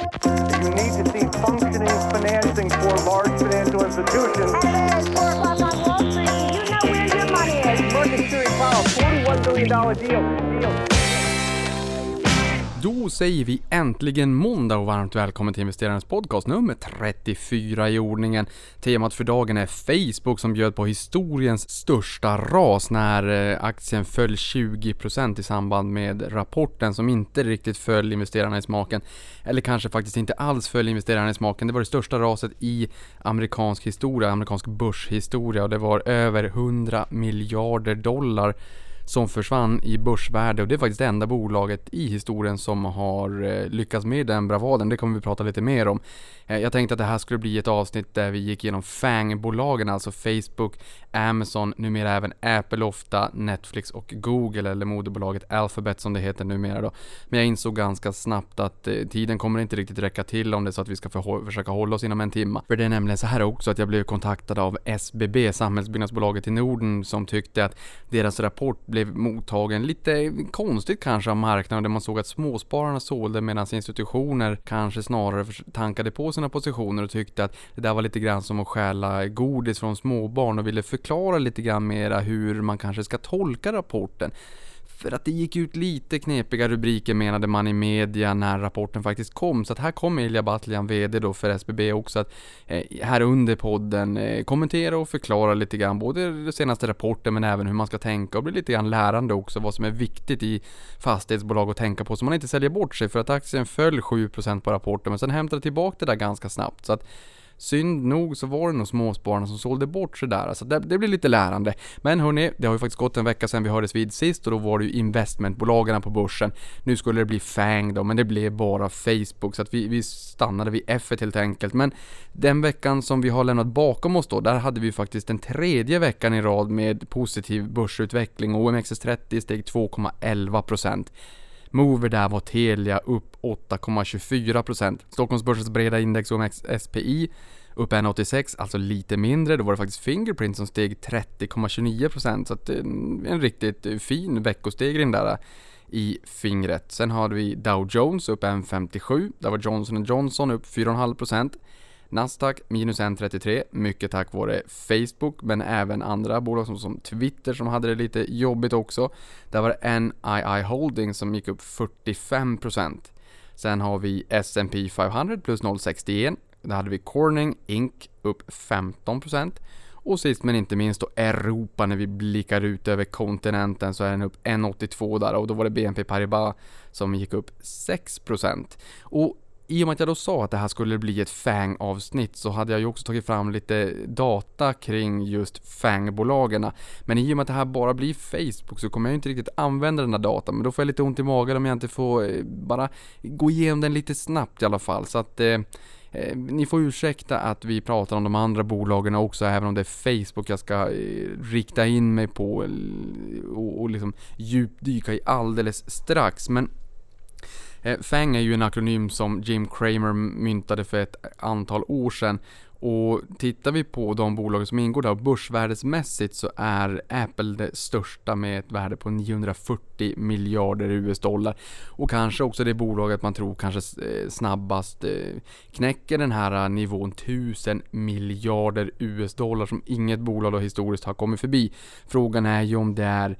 You need to see functioning financing for large financial institutions. It's 4 o'clock on Wall Street. You know where your money is. Market Security Powell, $41 billion deal. Då säger vi äntligen måndag och varmt välkommen till investerarens podcast nummer 34 i ordningen. Temat för dagen är Facebook som bjöd på historiens största ras när eh, aktien föll 20% i samband med rapporten som inte riktigt föll investerarna i smaken. Eller kanske faktiskt inte alls föll investerarna i smaken. Det var det största raset i amerikansk historia, amerikansk börshistoria och det var över 100 miljarder dollar som försvann i börsvärde och det är faktiskt det enda bolaget i historien som har eh, lyckats med den bravaden. Det kommer vi prata lite mer om. Eh, jag tänkte att det här skulle bli ett avsnitt där vi gick igenom FANG-bolagen, alltså Facebook, Amazon, numera även Apple ofta, Netflix och Google eller moderbolaget Alphabet som det heter numera då. Men jag insåg ganska snabbt att eh, tiden kommer inte riktigt räcka till om det är så att vi ska för försöka hålla oss inom en timme. För det är nämligen så här också att jag blev kontaktad av SBB, Samhällsbyggnadsbolaget i Norden, som tyckte att deras rapport blev mottagen lite konstigt kanske av marknaden där man såg att småspararna sålde medan institutioner kanske snarare tankade på sig sina positioner och tyckte att det där var lite grann som att stjäla godis från småbarn och ville förklara lite grann mera hur man kanske ska tolka rapporten. För att det gick ut lite knepiga rubriker menade man i media när rapporten faktiskt kom. Så att här kommer Ilja Batljan, VD då för SBB också att eh, här under podden eh, kommentera och förklara lite grann både den senaste rapporten men även hur man ska tänka och bli lite grann lärande också vad som är viktigt i fastighetsbolag att tänka på så man inte säljer bort sig för att aktien föll 7% på rapporten men sen hämtade tillbaka det där ganska snabbt. Så att Synd nog så var det nog småspararna som sålde bort sig där. Alltså det, det blir lite lärande. Men hörni, det har ju faktiskt gått en vecka sedan vi hördes vid sist och då var det ju investmentbolagen på börsen. Nu skulle det bli FANG då, men det blev bara Facebook så att vi, vi stannade vid F helt enkelt. Men den veckan som vi har lämnat bakom oss då, där hade vi faktiskt den tredje veckan i rad med positiv börsutveckling och OMXS30 steg 2,11%. Mover där var Telia upp 8,24%. Stockholmsbörsens breda index OMX SPI upp 1,86, alltså lite mindre. Då var det faktiskt Fingerprint som steg 30,29% så att eh, en, riktigt eh, fin veckostegring där eh, i fingret. Sen hade vi Dow Jones upp 1,57. Där var Johnson Johnson upp 4,5%. Nasdaq minus 1,33, mycket tack vare Facebook, men även andra bolag som, som Twitter som hade det lite jobbigt också. Där var det NII Holding som gick upp 45%. Sen har vi S&P 500 plus 0,61. Där hade vi Corning Inc upp 15%. Och sist men inte minst då Europa när vi blickar ut över kontinenten så är den upp 1,82 där och då var det BNP Paribas som gick upp 6%. Och i och med att jag då sa att det här skulle bli ett FANG-avsnitt så hade jag ju också tagit fram lite data kring just FANG-bolagen. Men i och med att det här bara blir Facebook så kommer jag inte riktigt använda den här datan. Men då får jag lite ont i magen om jag inte får eh, bara gå igenom den lite snabbt i alla fall. Så att eh, eh, ni får ursäkta att vi pratar om de andra bolagen också, även om det är Facebook jag ska eh, rikta in mig på och, och liksom djupdyka i alldeles strax. Men Eh, FANG är ju en akronym som Jim Cramer myntade för ett antal år sedan. Och tittar vi på de bolag som ingår där börsvärdesmässigt så är Apple det största med ett värde på 940 miljarder US dollar. Och kanske också det bolaget man tror kanske eh, snabbast eh, knäcker den här nivån 1000 miljarder US dollar som inget bolag då historiskt har kommit förbi. Frågan är ju om det är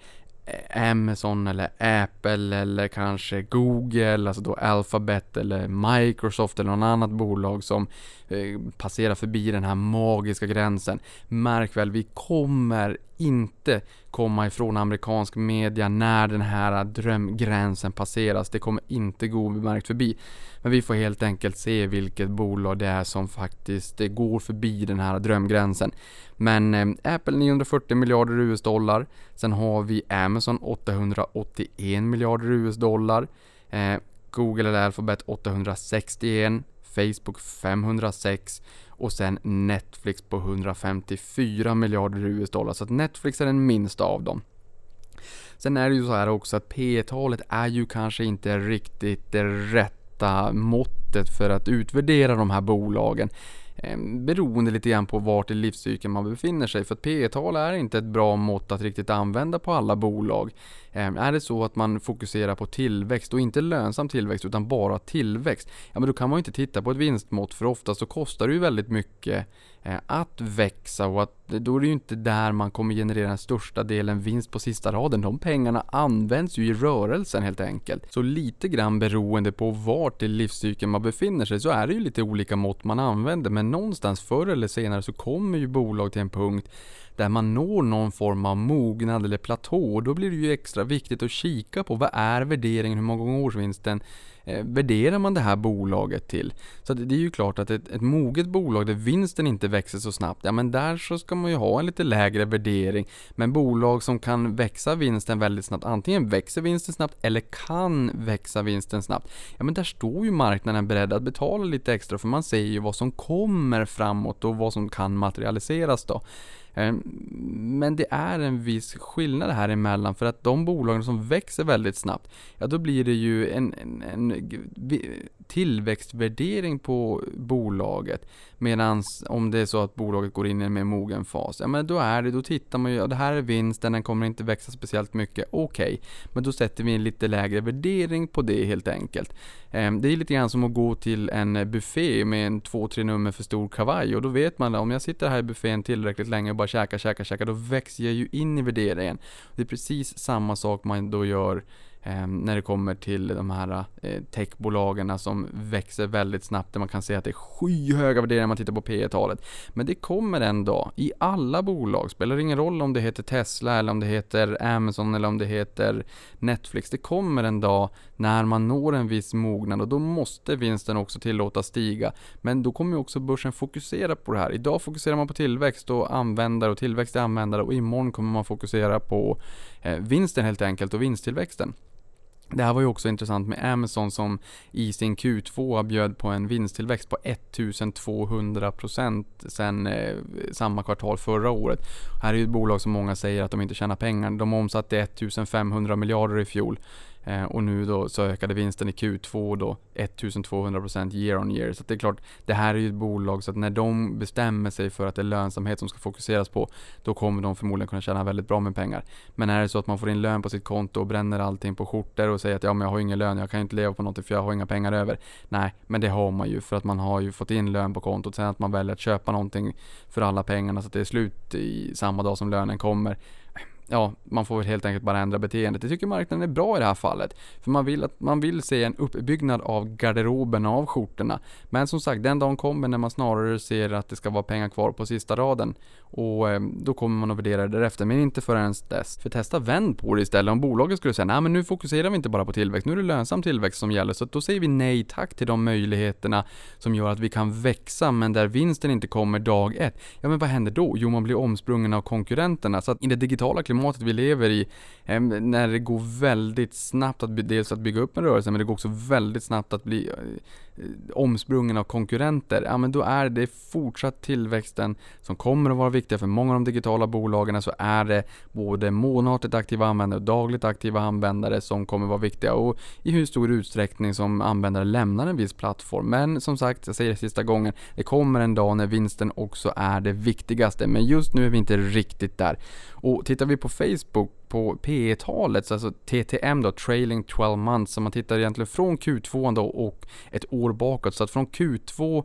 Eh, Amazon eller Apple eller kanske Google, alltså då Alphabet eller Microsoft eller något annat bolag som eh, passerar förbi den här magiska gränsen. Märk väl, vi kommer inte komma ifrån amerikansk media när den här drömgränsen passeras. Det kommer inte gå obemärkt förbi. Men vi får helt enkelt se vilket bolag det är som faktiskt eh, går förbi den här drömgränsen. Men eh, Apple 940 miljarder US dollar. Sen har vi Amazon 881 miljarder US dollar. Eh, Google eller Alphabet 861. Facebook 506 och sen Netflix på 154 miljarder US dollar. Så att Netflix är den minsta av dem. Sen är det ju så här också att P talet är ju kanske inte riktigt eh, rätt rätta måttet för att utvärdera de här bolagen. Eh, beroende lite grann på vart i livscykeln man befinner sig. För att P tal är inte ett bra mått att riktigt använda på alla bolag. Eh, är det så att man fokuserar på tillväxt och inte lönsam tillväxt utan bara tillväxt, ja men då kan man ju inte titta på ett vinstmått för ofta så kostar det ju väldigt mycket Eh, att växa och att då är det ju inte där man kommer generera den största delen vinst på sista raden. De pengarna används ju i rörelsen helt enkelt. Så lite grann beroende på vart i livscykeln man befinner sig så är det ju lite olika mått man använder men någonstans förr eller senare så kommer ju bolag till en punkt där man når någon form av mognad eller platå och då blir det ju extra viktigt att kika på vad är värderingen, hur många gånger årsvinsten Eh, värderar man det här bolaget till? Så det är ju klart att ett, ett moget bolag där vinsten inte växer så snabbt, ja men där så ska man ju ha en lite lägre värdering. Men bolag som kan växa vinsten väldigt snabbt, antingen växer vinsten snabbt eller kan växa vinsten snabbt, ja men där står ju marknaden beredd att betala lite extra för man ser ju vad som kommer framåt och vad som kan materialiseras då. Ehm, men det är en viss skillnad här emellan för att de bolagen som växer väldigt snabbt, ja då blir det ju en, en, en tillväxtvärdering på bolaget. Medan om det är så att bolaget går in i en mer mogen fas, ja men då är det, då tittar man ju, ja, det här är vinsten, den kommer inte växa speciellt mycket, okej. Okay. Men då sätter vi en lite lägre värdering på det helt enkelt. Ehm, det är lite grann som att gå till en buffé med en två, tre nummer för stor kavaj och då vet man att om jag sitter här i buffén tillräckligt länge och bara käkar, käkar, käkar, då växer jag ju in i värderingen. Det är precis samma sak man då gör Ehm, när det kommer till de här eh, techbolagen som växer väldigt snabbt, där man kan se att det är skyhöga värderingar när man tittar på P talet Men det kommer en dag, i alla bolag, spelar ingen roll om det heter Tesla eller om det heter Amazon eller om det heter Netflix. Det kommer en dag när man når en viss mognad och då måste vinsten också tillåtas stiga. Men då kommer ju också börsen fokusera på det här. Idag fokuserar man på tillväxt och användare och tillväxt i användare och imorgon kommer man fokusera på eh, vinsten helt enkelt och vinsttillväxten. Det här var ju också intressant med Amazon som i sin Q2 bjöd på en vinsttillväxt på 1200% sen eh, samma kvartal förra året. Här är ju ett bolag som många säger att de inte tjänar pengar. De omsatte 1500 miljarder i fjol Eh, och nu då så ökade vinsten i Q2 då 1200% year on year. Så det är klart, det här är ju ett bolag så att när de bestämmer sig för att det är lönsamhet som ska fokuseras på, då kommer de förmodligen kunna tjäna väldigt bra med pengar. Men är det så att man får in lön på sitt konto och bränner allting på skjortor och säger att ja men jag har ingen lön, jag kan inte leva på någonting för jag har inga pengar över. Nej, men det har man ju för att man har ju fått in lön på kontot. Sen att man väljer att köpa någonting för alla pengarna så att det är slut i samma dag som lönen kommer ja, man får väl helt enkelt bara ändra beteendet. Jag tycker marknaden är bra i det här fallet. För man vill, att, man vill se en uppbyggnad av garderoben av skjortorna. Men som sagt, den dagen kommer när man snarare ser att det ska vara pengar kvar på sista raden. Och eh, då kommer man att värdera det därefter, men inte förrän dess. För testa vänd på det istället. Om bolaget skulle säga, nej men nu fokuserar vi inte bara på tillväxt, nu är det lönsam tillväxt som gäller. Så då säger vi nej tack till de möjligheterna som gör att vi kan växa, men där vinsten inte kommer dag ett. Ja men vad händer då? Jo, man blir omsprungen av konkurrenterna. Så att i det digitala klimatet vi lever i, när det går väldigt snabbt att dels att bygga upp en rörelse, men det går också väldigt snabbt att bli Eh, omsprungen av konkurrenter. Ja men då är det fortsatt tillväxten som kommer att vara viktiga för många av de digitala bolagen så är det både månatligt aktiva användare och dagligt aktiva användare som kommer vara viktiga och i hur stor utsträckning som användare lämnar en viss plattform. Men som sagt, jag säger det sista gången, det kommer en dag när vinsten också är det viktigaste. Men just nu är vi inte riktigt där. Och tittar vi på Facebook på P talet alltså TTM då, trailing 12 months, så man tittar egentligen från Q2 då och ett år bakåt. Så att från Q2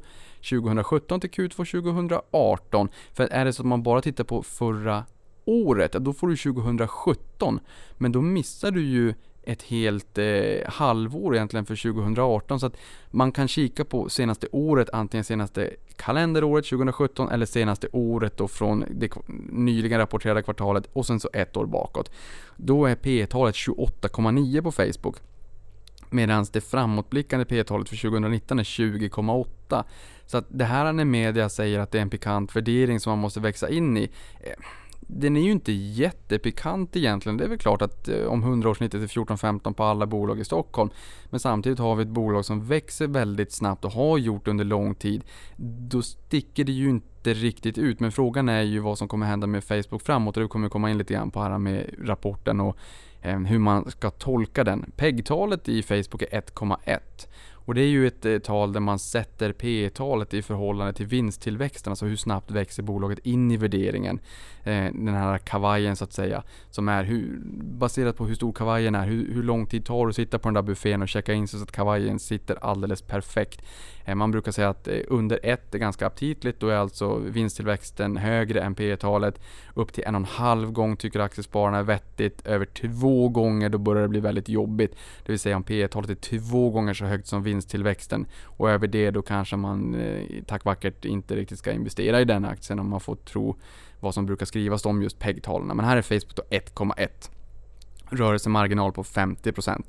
2017 till Q2 2018. För är det så att man bara tittar på förra året, då får du 2017. Men då missar du ju ett helt eh, halvår egentligen för 2018 så att man kan kika på senaste året, antingen senaste kalenderåret 2017 eller senaste året då från det nyligen rapporterade kvartalet och sen så ett år bakåt. Då är P talet 28,9 på Facebook. Medan det framåtblickande P-talet för 2019 är 20,8. Så att det här när media säger att det är en pikant värdering som man måste växa in i. Eh, den är ju inte jättepikant egentligen. Det är väl klart att eh, om 100-årssnittet är 14-15 på alla bolag i Stockholm. Men samtidigt har vi ett bolag som växer väldigt snabbt och har gjort under lång tid. Då sticker det ju inte riktigt ut. Men frågan är ju vad som kommer hända med Facebook framåt och det kommer komma in lite grann på här med rapporten och eh, hur man ska tolka den. PEG-talet i Facebook är 1,1 och det är ju ett eh, tal där man sätter P talet i förhållande till vinsttillväxten, alltså hur snabbt växer bolaget in i värderingen. Eh, den här kavajen så att säga, som är hur, baserat på hur stor kavajen är, hur, hur lång tid tar det att sitta på den där buffén och checka in så att kavajen sitter alldeles perfekt. Eh, man brukar säga att eh, under 1 är ganska aptitligt, då är alltså vinsttillväxten högre än P talet Upp till en och en halv gång tycker aktiespararna är vettigt, över två gånger då börjar det bli väldigt jobbigt. Det vill säga om P talet är två gånger så högt som vinsttillväxten och över det då kanske man eh, tack vackert inte riktigt ska investera i den aktien om man får tro vad som brukar skrivas om just PEG-talen. Men här är Facebook då 1,1. Rörelsemarginal på 50%.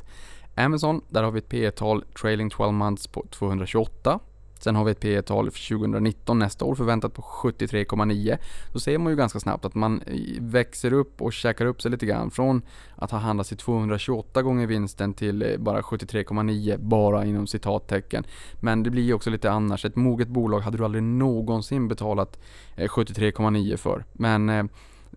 Amazon, där har vi ett P tal trailing 12 months på 228. Sen har vi ett P tal för 2019 nästa år förväntat på 73,9. Då ser man ju ganska snabbt att man eh, växer upp och käkar upp sig lite grann från att ha handlats i 228 gånger vinsten till eh, bara 73,9 bara inom citattecken. Men det blir ju också lite annars. Ett moget bolag hade du aldrig någonsin betalat eh, 73,9 för. Men eh,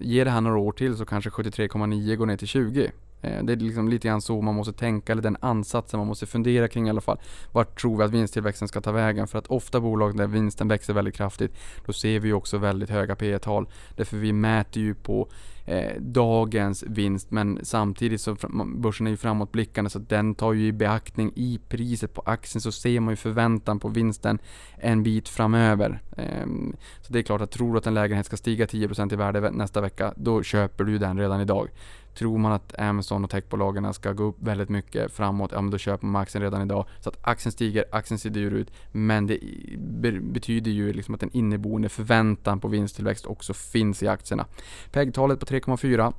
Ge det här några år till så kanske 73,9 går ner till 20. Eh, det är liksom lite grann så man måste tänka, eller den ansatsen man måste fundera kring i alla fall. Vart tror vi att vinsttillväxten ska ta vägen? För att ofta bolag där vinsten växer väldigt kraftigt, då ser vi också väldigt höga P tal Därför vi mäter ju på eh, dagens vinst, men samtidigt så börsen är ju framåtblickande så den tar ju i beaktning i priset på aktien så ser man ju förväntan på vinsten en bit framöver. Eh, så det är klart att tror du att en lägenhet ska stiga 10% i värde nästa vecka, då köper du den redan idag. Tror man att Amazon och techbolagen ska gå upp väldigt mycket framåt, ja men då köper man aktien redan idag. Så att aktien stiger, aktien ser dyr ut, men det betyder ju liksom att en inneboende förväntan på vinsttillväxt också finns i aktierna. PEG-talet på 3,4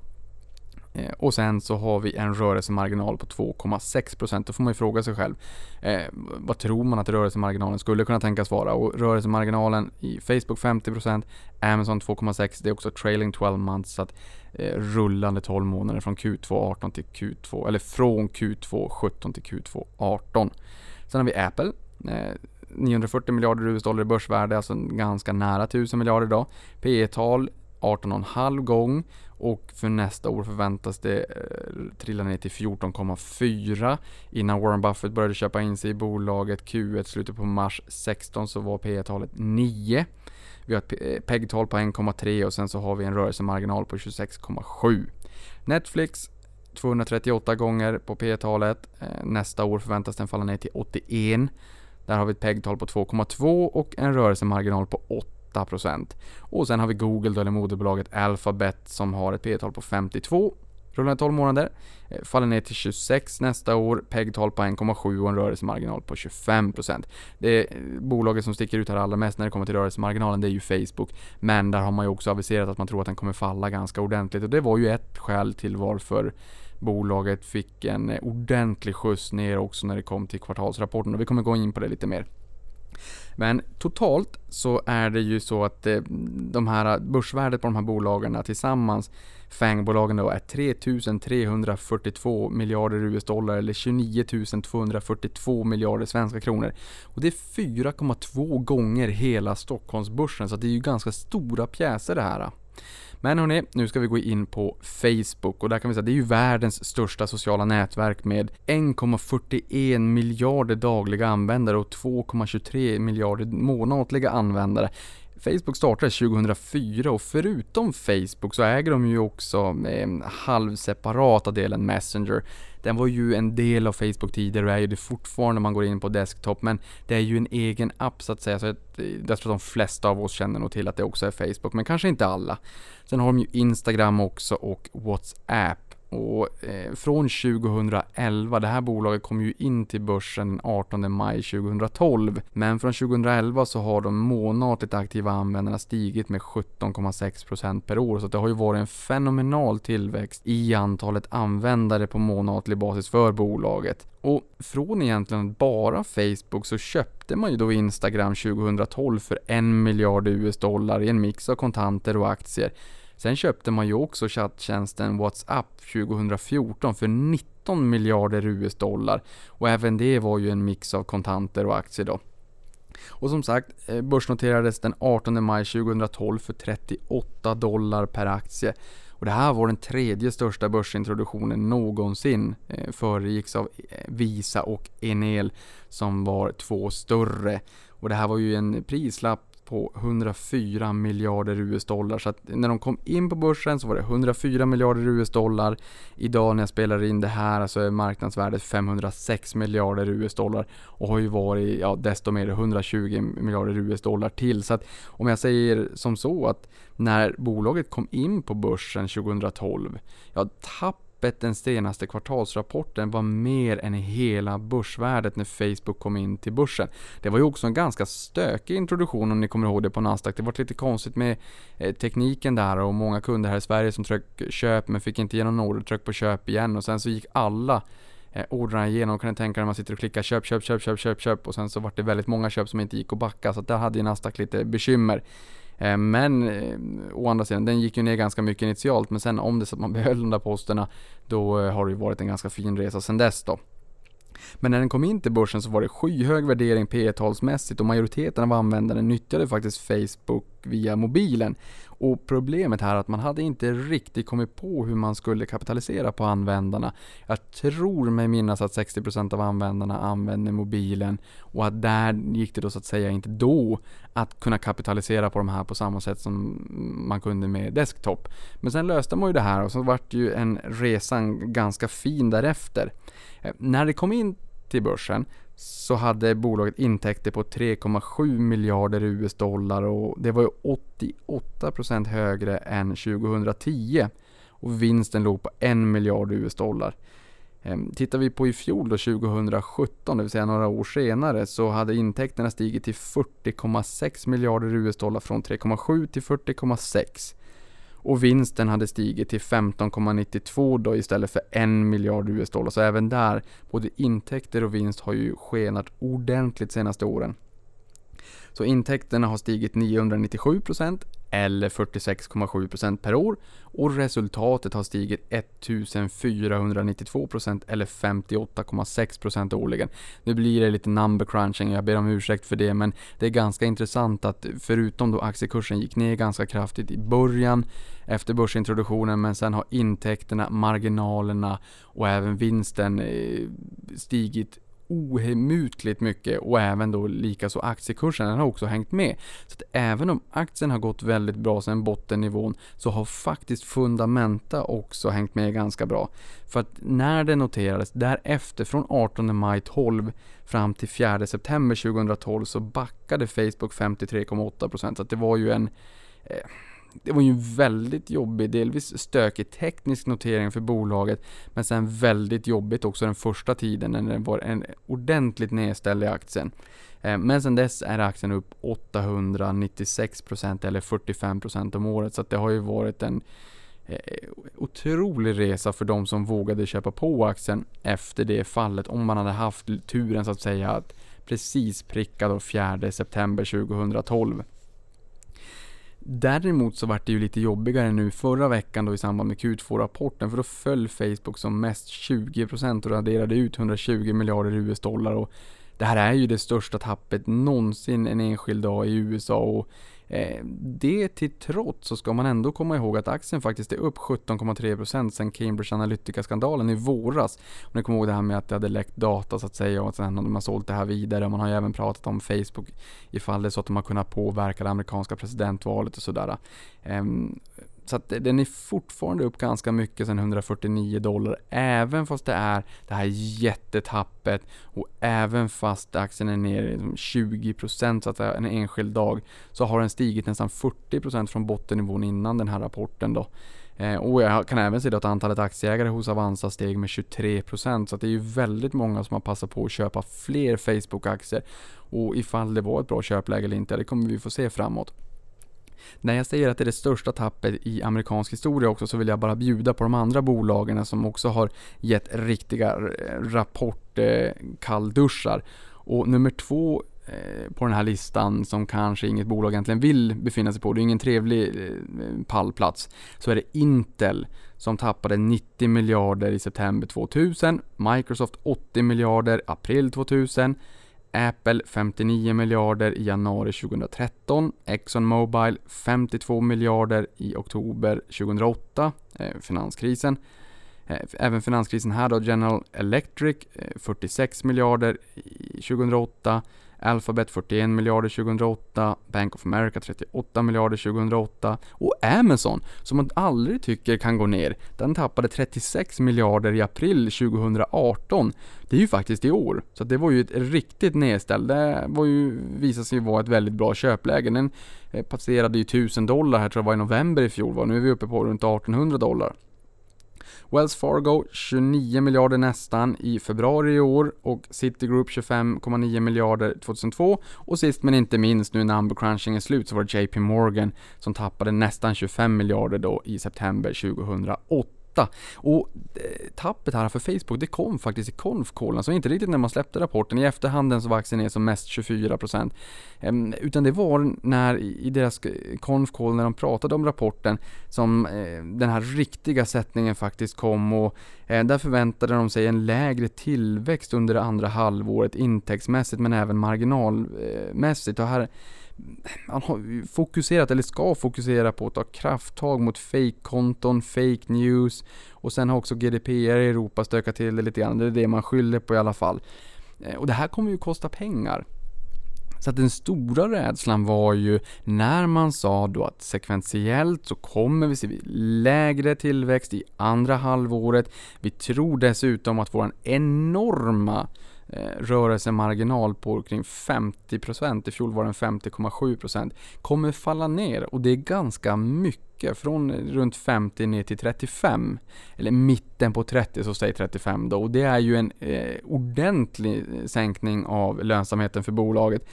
Eh, och sen så har vi en rörelsemarginal på 2,6%. Då får man ju fråga sig själv, eh, vad tror man att rörelsemarginalen skulle kunna tänkas vara? Och rörelsemarginalen i Facebook 50%, Amazon 2,6%, det är också trailing 12 months, så att eh, rullande 12 månader från Q2 18 till Q2, eller från Q2 17 till Q2 18. Sen har vi Apple, eh, 940 miljarder US-dollar i börsvärde, alltså ganska nära 1000 miljarder idag. P tal 18,5 gång och för nästa år förväntas det eh, trilla ner till 14,4 innan Warren Buffett började köpa in sig i bolaget Q1 slutet på mars 16 så var P talet 9. Vi har ett eh, PEG-tal på 1,3 och sen så har vi en rörelsemarginal på 26,7. Netflix 238 gånger på P-talet. Eh, nästa år förväntas den falla ner till 81. Där har vi ett PEG-tal på 2,2 och en rörelsemarginal på 8 8%. Och sen har vi Google då, eller moderbolaget Alphabet som har ett P tal på 52 rullande 12 månader. Eh, faller ner till 26 nästa år, PEG-tal på 1,7 och en rörelsemarginal på 25%. Det bolaget som sticker ut här allra mest när det kommer till rörelsemarginalen, det är ju Facebook. Men där har man ju också aviserat att man tror att den kommer falla ganska ordentligt och det var ju ett skäl till varför bolaget fick en eh, ordentlig skjuts ner också när det kom till kvartalsrapporten och vi kommer gå in på det lite mer. Men totalt så är det ju så att eh, de här börsvärdet på de här bolagen tillsammans, FANG-bolagen då, är 3342 miljarder US-dollar eller 29 242 miljarder svenska kronor. Och det är 4,2 gånger hela Stockholmsbörsen, så det är ju ganska stora pjäser det här. Men hörni, nu ska vi gå in på Facebook och där kan vi säga att det är ju världens största sociala nätverk med 1,41 miljarder dagliga användare och 2,23 miljarder månatliga användare. Facebook startades 2004 och förutom Facebook så äger de ju också eh, halvseparata delen Messenger. Den var ju en del av Facebook tidigare och är ju det fortfarande när man går in på desktop men det är ju en egen app så att säga så att, eh, jag tror att de flesta av oss känner nog till att det också är Facebook men kanske inte alla. Sen har de ju Instagram också och WhatsApp och eh, från 2011, det här bolaget kom ju in till börsen den 18 maj 2012. Men från 2011 så har de månatligt aktiva användarna stigit med 17,6% per år. Så det har ju varit en fenomenal tillväxt i antalet användare på månatlig basis för bolaget. Och från egentligen bara Facebook så köpte man ju då Instagram 2012 för 1 miljard US dollar i en mix av kontanter och aktier. Sen köpte man ju också chatttjänsten WhatsApp 2014 för 19 miljarder US-dollar och även det var ju en mix av kontanter och aktier då. Och som sagt, eh, börsnoterades den 18 maj 2012 för 38 dollar per aktie. Och det här var den tredje största börsintroduktionen någonsin. Eh, föregicks av eh, Visa och Enel som var två större. Och det här var ju en prislapp på 104 miljarder US-dollar. Så att när de kom in på börsen så var det 104 miljarder US-dollar. Idag när jag spelar in det här så är marknadsvärdet 506 miljarder US-dollar och har ju varit ja, desto mer 120 miljarder US-dollar till. Så att om jag säger som så att när bolaget kom in på börsen 2012, ja tapp Tappet den senaste kvartalsrapporten var mer än hela börsvärdet när Facebook kom in till börsen. Det var ju också en ganska stökig introduktion om ni kommer ihåg det på Nasdaq. Det var lite konstigt med eh, tekniken där och många kunder här i Sverige som tryckte köp men fick inte igenom någon order, tryck på köp igen och sen så gick alla eh, ordrarna igenom. Kan ni tänka er när man sitter och klickar köp, köp, köp, köp, köp, köp och sen så var det väldigt många köp som inte gick att backa så där hade ju Nasdaq lite bekymmer. Eh, men eh, å andra sidan, den gick ju ner ganska mycket initialt men sen om det så att man behöll de där posterna då eh, har det ju varit en ganska fin resa sen dess då. Men när den kom in till börsen så var det skyhög värdering P talsmässigt och majoriteten av användarna nyttjade faktiskt Facebook via mobilen. Och problemet här är att man hade inte riktigt kommit på hur man skulle kapitalisera på användarna. Jag tror mig minnas att 60% av användarna använder mobilen och att där gick det då så att säga inte då att kunna kapitalisera på de här på samma sätt som man kunde med desktop. Men sen löste man ju det här och så vart ju en resan ganska fin därefter. Eh, när det kom in till börsen så hade bolaget intäkter på 3,7 miljarder US-dollar och det var ju 88% högre än 2010 och vinsten låg på 1 miljard US-dollar. Ehm, tittar vi på i fjol då 2017, det vill säga några år senare, så hade intäkterna stigit till 40,6 miljarder US-dollar från 3,7 till 40,6 och vinsten hade stigit till 15,92 då istället för 1 miljard US-dollar. Så även där, både intäkter och vinst har ju skenat ordentligt senaste åren. Så intäkterna har stigit 997% eller 46,7% per år och resultatet har stigit 1492% eller 58,6% årligen. Nu blir det lite number crunching, jag ber om ursäkt för det, men det är ganska intressant att förutom då aktiekursen gick ner ganska kraftigt i början efter börsintroduktionen, men sen har intäkterna, marginalerna och även vinsten eh, stigit ohemutligt mycket och även då likaså aktiekursen, den har också hängt med. Så att även om aktien har gått väldigt bra sedan bottennivån så har faktiskt fundamenta också hängt med ganska bra. För att när det noterades därefter från 18 maj 12 fram till 4 september 2012 så backade Facebook 53,8% så att det var ju en eh, det var ju en väldigt jobbig, delvis stökig teknisk notering för bolaget, men sen väldigt jobbigt också den första tiden när det var en ordentligt nedställd i aktien. Eh, men sen dess är aktien upp 896% eller 45% om året, så det har ju varit en eh, otrolig resa för de som vågade köpa på aktien efter det fallet, om man hade haft turen så att säga att precis pricka då 4 september 2012. Däremot så vart det ju lite jobbigare nu förra veckan då i samband med Q2-rapporten för då föll Facebook som mest 20% och raderade ut 120 miljarder US-dollar och det här är ju det största tappet någonsin en enskild dag i USA och Eh, det till trots så ska man ändå komma ihåg att aktien faktiskt är upp 17,3% sen Cambridge Analytica-skandalen i våras. Om ni kommer ihåg det här med att det hade läckt data så att säga och sen man sålt det här vidare. Man har ju även pratat om Facebook ifall det är så att de har kunnat påverka det amerikanska presidentvalet och sådär. Ehm, så att den är fortfarande upp ganska mycket sen 149 dollar, även fast det är det här jättetappet och även fast aktien är ner 20% liksom så att en enskild dag, så har den stigit nästan 40% från bottennivån innan den här rapporten då. Eh, och jag kan även se att antalet aktieägare hos Avanza steg med 23% så att det är ju väldigt många som har passat på att köpa fler Facebook-aktier. Och ifall det var ett bra köpläge eller inte, det kommer vi få se framåt. När jag säger att det är det största tappet i amerikansk historia också så vill jag bara bjuda på de andra bolagen som också har gett riktiga eh, rapportkallduschar. Eh, Och nummer två eh, på den här listan som kanske inget bolag egentligen vill befinna sig på, det är ingen trevlig pallplats, så är det Intel som tappade 90 miljarder i september 2000, Microsoft 80 miljarder april 2000, Apple 59 miljarder i januari 2013, Exxon Mobil 52 miljarder i oktober 2008, eh, finanskrisen. Eh, även finanskrisen här då, General Electric eh, 46 miljarder 2008, Alphabet 41 miljarder 2008, Bank of America 38 miljarder 2008 och Amazon, som man aldrig tycker kan gå ner, den tappade 36 miljarder i april 2018. Det är ju faktiskt i år, så det var ju ett riktigt nedställ. Det var ju, visade sig vara ett väldigt bra köpläge. Den eh, passerade ju 1000 dollar här tror jag var i november i fjol, nu är vi uppe på runt 1800 dollar. Wells Fargo 29 miljarder nästan i februari i år och Citigroup 25,9 miljarder 2002 och sist men inte minst nu när number crunching är slut så var det JP Morgan som tappade nästan 25 miljarder då i september 2008 8. Och eh, tappet här för Facebook, det kom faktiskt i konf så inte riktigt när man släppte rapporten. I efterhanden så var aktien ner som mest 24%. Ehm, utan det var när i deras konf när de pratade om rapporten, som eh, den här riktiga sättningen faktiskt kom och eh, där förväntade de sig en lägre tillväxt under det andra halvåret intäktsmässigt men även marginalmässigt. Och här man har fokuserat, eller ska fokusera på att ta krafttag mot fake-konton, fake news och sen har också GDPR i Europa stökat till det lite grann. Det är det man skyller på i alla fall. Eh, och det här kommer ju kosta pengar. Så att den stora rädslan var ju när man sa då att sekventiellt så kommer vi se lägre tillväxt i andra halvåret. Vi tror dessutom att vår enorma Eh, Eh, rörelsemarginal på kring 50%, i fjol var den 50,7%, kommer falla ner och det är ganska mycket, från runt 50 ner till 35, eller mitten på 30 så säg 35 då, och det är ju en eh, ordentlig sänkning av lönsamheten för bolaget.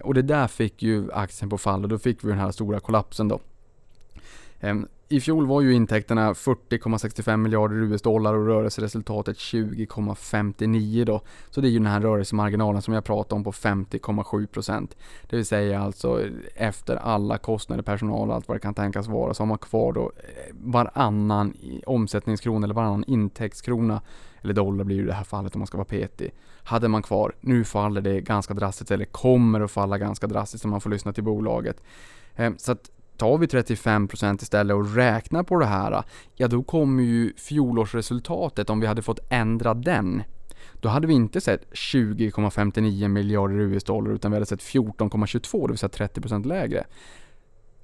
Och det där fick ju aktien på fall och då fick vi den här stora kollapsen då. Ehm, i fjol var ju intäkterna 40,65 miljarder US-dollar och rörelseresultatet 20,59 då. Så det är ju den här rörelsemarginalen som jag pratade om på 50,7%. Det vill säga alltså efter alla kostnader, personal och allt vad det kan tänkas vara så har man kvar då eh, varannan omsättningskrona eller varannan intäktskrona eller dollar blir det i det här fallet om man ska vara petig. Hade man kvar, nu faller det ganska drastiskt eller kommer att falla ganska drastiskt om man får lyssna till bolaget. Eh, så att tar vi 35% istället och räknar på det här, ja då kommer ju fjolårsresultatet, om vi hade fått ändra den, då hade vi inte sett 20,59 miljarder US-dollar utan vi hade sett 14,22, det vill säga 30% lägre.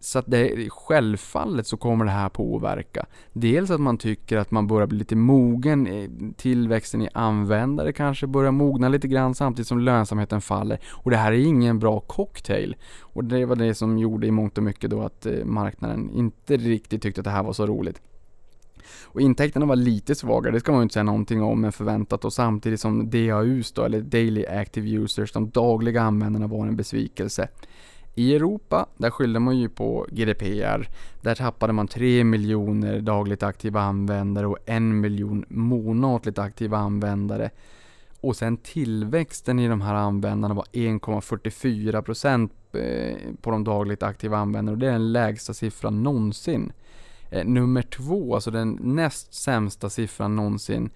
Så att det, självfallet så kommer det här påverka. Dels att man tycker att man börjar bli lite mogen, tillväxten i användare kanske börjar mogna lite grann samtidigt som lönsamheten faller. Och det här är ingen bra cocktail. Och det var det som gjorde i mångt och mycket då att eh, marknaden inte riktigt tyckte att det här var så roligt. Och intäkterna var lite svagare, det ska man ju inte säga någonting om, men förväntat och samtidigt som DAUs då, eller Daily Active Users, de dagliga användarna var en besvikelse. I Europa, där skyllde man ju på GDPR. Där tappade man 3 miljoner dagligt aktiva användare och 1 miljon månatligt aktiva användare. Och sen tillväxten i de här användarna var 1,44% eh, på de dagligt aktiva användarna och det är den lägsta siffran någonsin. Eh, nummer två, alltså den näst sämsta siffran någonsin,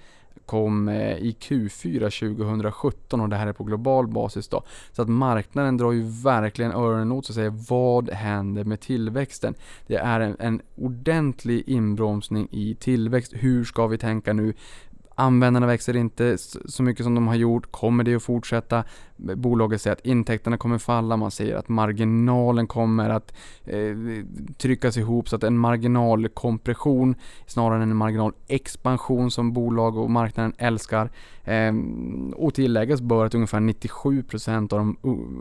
kom eh, i Q4 2017 och det här är på global basis då. Så att marknaden drar ju verkligen öronen åt sig och säger vad händer med tillväxten? Det är en, en ordentlig inbromsning i tillväxt. Hur ska vi tänka nu? Användarna växer inte så mycket som de har gjort. Kommer det att fortsätta? Bolaget säger att intäkterna kommer falla. Man säger att marginalen kommer att eh, tryckas ihop så att en marginalkompression snarare än en marginalexpansion som bolag och marknaden älskar. Eh, och tilläggas bör att ungefär 97% av de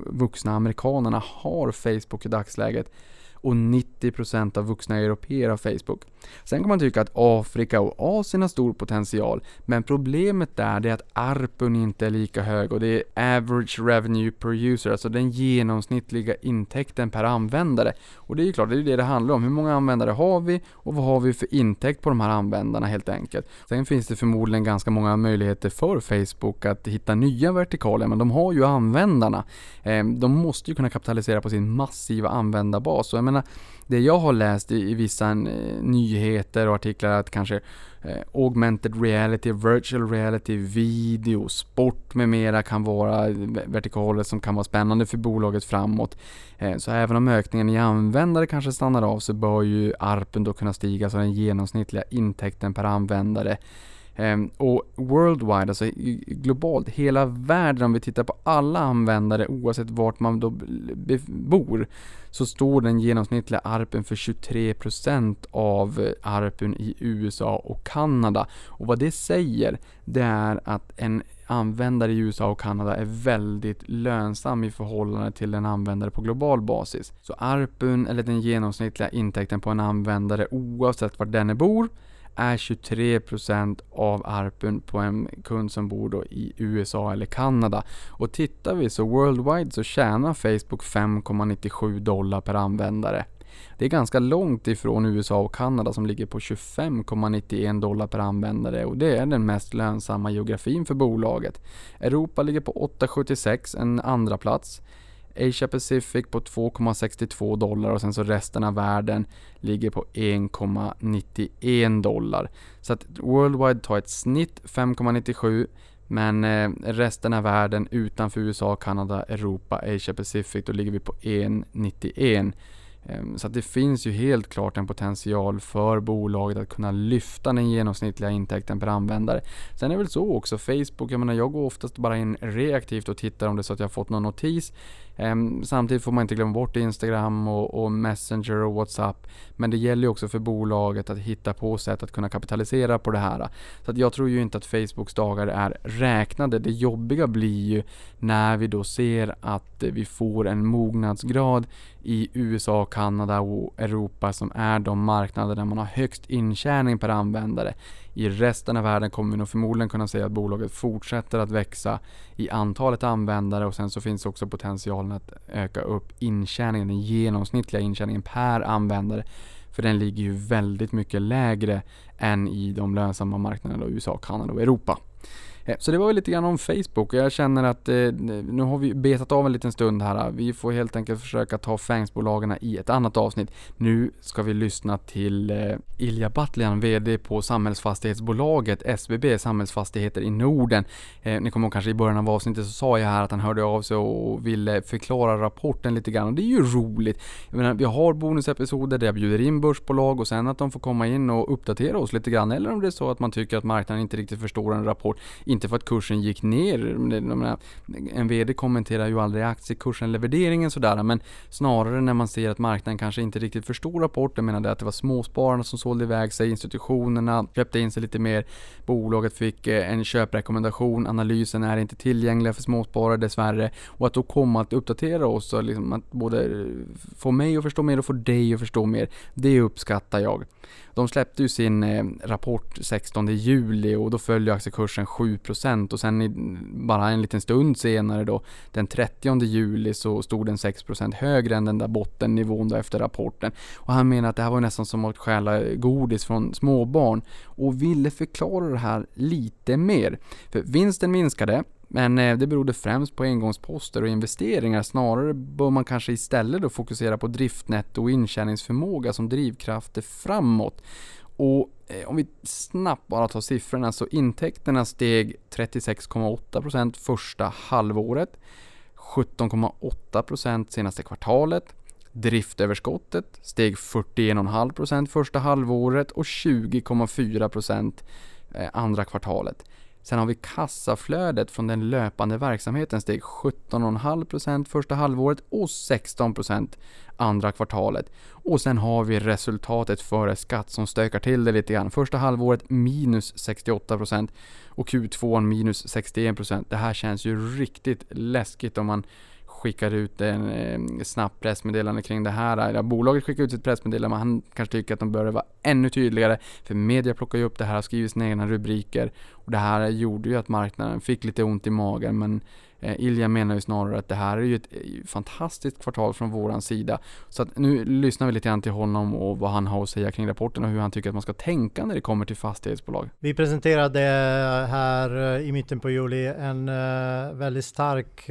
vuxna amerikanerna har Facebook i dagsläget och 90% av vuxna europeer har Facebook. Sen kan man tycka att Afrika och Asien har stor potential, men problemet där är att ARPUN inte är lika hög och det är average revenue per user, alltså den genomsnittliga intäkten per användare. Och det är ju klart, det är det det handlar om. Hur många användare har vi och vad har vi för intäkt på de här användarna helt enkelt. Sen finns det förmodligen ganska många möjligheter för Facebook att hitta nya vertikaler, men de har ju användarna. Ehm, de måste ju kunna kapitalisera på sin massiva användarbas. Så jag menar, det jag har läst i, i vissa eh, nyheter och artiklar att kanske eh, augmented reality, virtual reality, video, sport med mera kan vara vertikaler som kan vara spännande för bolaget framåt. Eh, så även om ökningen i användare kanske stannar av så bör ju ARPen då kunna stiga så den genomsnittliga intäkten per användare Ehm, och worldwide, alltså globalt, hela världen, om vi tittar på alla användare oavsett vart man då bor, så står den genomsnittliga ARPen för 23% av eh, ARPen i USA och Kanada. Och vad det säger, det är att en användare i USA och Kanada är väldigt lönsam i förhållande till en användare på global basis. Så ARPun, eller den genomsnittliga intäkten på en användare oavsett var denne bor, är 23% av ARPun på en kund som bor då i USA eller Kanada. Och tittar vi så worldwide så tjänar Facebook 5,97 dollar per användare. Det är ganska långt ifrån USA och Kanada som ligger på 25,91 dollar per användare och det är den mest lönsamma geografin för bolaget. Europa ligger på 8,76, en andra plats. Asia Pacific på 2,62 dollar och sen så resten av världen ligger på 1,91 dollar. Så att Worldwide tar ett snitt 5,97 men eh, resten av världen utanför USA, Kanada, Europa, Asia Pacific då ligger vi på 1,91. Ehm, så att det finns ju helt klart en potential för bolaget att kunna lyfta den genomsnittliga intäkten per användare. Sen är det väl så också, Facebook, jag menar jag går oftast bara in reaktivt och tittar om det är så att jag har fått någon notis. Ehm, samtidigt får man inte glömma bort Instagram och, och, Messenger och WhatsApp. Men det gäller ju också för bolaget att hitta på sätt att kunna kapitalisera på det här. Så att jag tror ju inte att Facebooks dagar är räknade. Det jobbiga blir ju när vi då ser att vi får en mognadsgrad i USA, Kanada och Europa som är de marknader där man har högst intjäning per användare. I resten av världen kommer vi nog förmodligen kunna säga att bolaget fortsätter att växa i antalet användare och sen så finns också potentialen att öka upp intjäningen, den genomsnittliga intjäningen per användare. För den ligger ju väldigt mycket lägre än i de lönsamma marknaderna USA, Kanada och Europa. Eh, så det var lite grann om Facebook och jag känner att eh, nu har vi betat av en liten stund här. Vi får helt enkelt försöka ta fangsbolagen i ett annat avsnitt. Nu ska vi lyssna till eh, Ilja Batljan, VD på Samhällsfastighetsbolaget SBB Samhällsfastigheter i Norden. Eh, ni kommer ihåg kanske i början av avsnittet så sa jag här att han hörde av sig och ville förklara rapporten lite grann och det är ju roligt. Jag menar, vi har bonusepisoder där jag bjuder in börsbolag och sen att de får komma in och uppdatera oss lite grann eller om det är så att man tycker att marknaden inte riktigt förstår en rapport inte för att kursen gick ner. En VD kommenterar ju aldrig aktiekursen eller värderingen sådär, men snarare när man ser att marknaden kanske inte riktigt förstod rapporten, menade att det var småspararna som sålde iväg sig, institutionerna köpte in sig lite mer, bolaget fick eh, en köprekommendation, analysen är inte tillgänglig för småsparare dessvärre och att då komma att uppdatera oss och liksom att både eh, få mig att förstå mer och få dig att förstå mer, det uppskattar jag. De släppte ju sin eh, rapport 16 juli och då följde aktiekursen 7% och sen bara en liten stund senare då den 30 juli så stod den 6% högre än den där bottennivån då efter rapporten. Och han menar att det här var nästan som att stjäla godis från småbarn och ville förklara det här lite mer. För vinsten minskade men eh, det berodde främst på engångsposter och investeringar. Snarare bör man kanske istället då fokusera på driftnetto och intjäningsförmåga som drivkrafter framåt. Och eh, om vi snabbt bara tar siffrorna så intäkterna steg 36,8% första halvåret, 17,8% senaste kvartalet, Driftöverskottet steg 41,5% första halvåret och 20,4% eh, andra kvartalet. Sen har vi kassaflödet från den löpande verksamheten steg 17,5% första halvåret och 16% andra kvartalet. Och sen har vi resultatet före skatt som stökar till det lite grann. Första halvåret minus 68% och Q2 minus 61%. Det här känns ju riktigt läskigt om man skickar ut en eh, snabbt pressmeddelande kring det här. Ja, bolaget skickar ut sitt pressmeddelande men han kanske tycker att de bör vara ännu tydligare. För media plockar ju upp det här och skriver sina egna rubriker. Och det här gjorde ju att marknaden fick lite ont i magen men Eh, Ilja menar ju snarare att det här är ju ett eh, fantastiskt kvartal från våran sida. Så att nu lyssnar vi lite grann till honom och vad han har att säga kring rapporten och hur han tycker att man ska tänka när det kommer till fastighetsbolag. Vi presenterade här eh, i mitten på juli en väldigt stark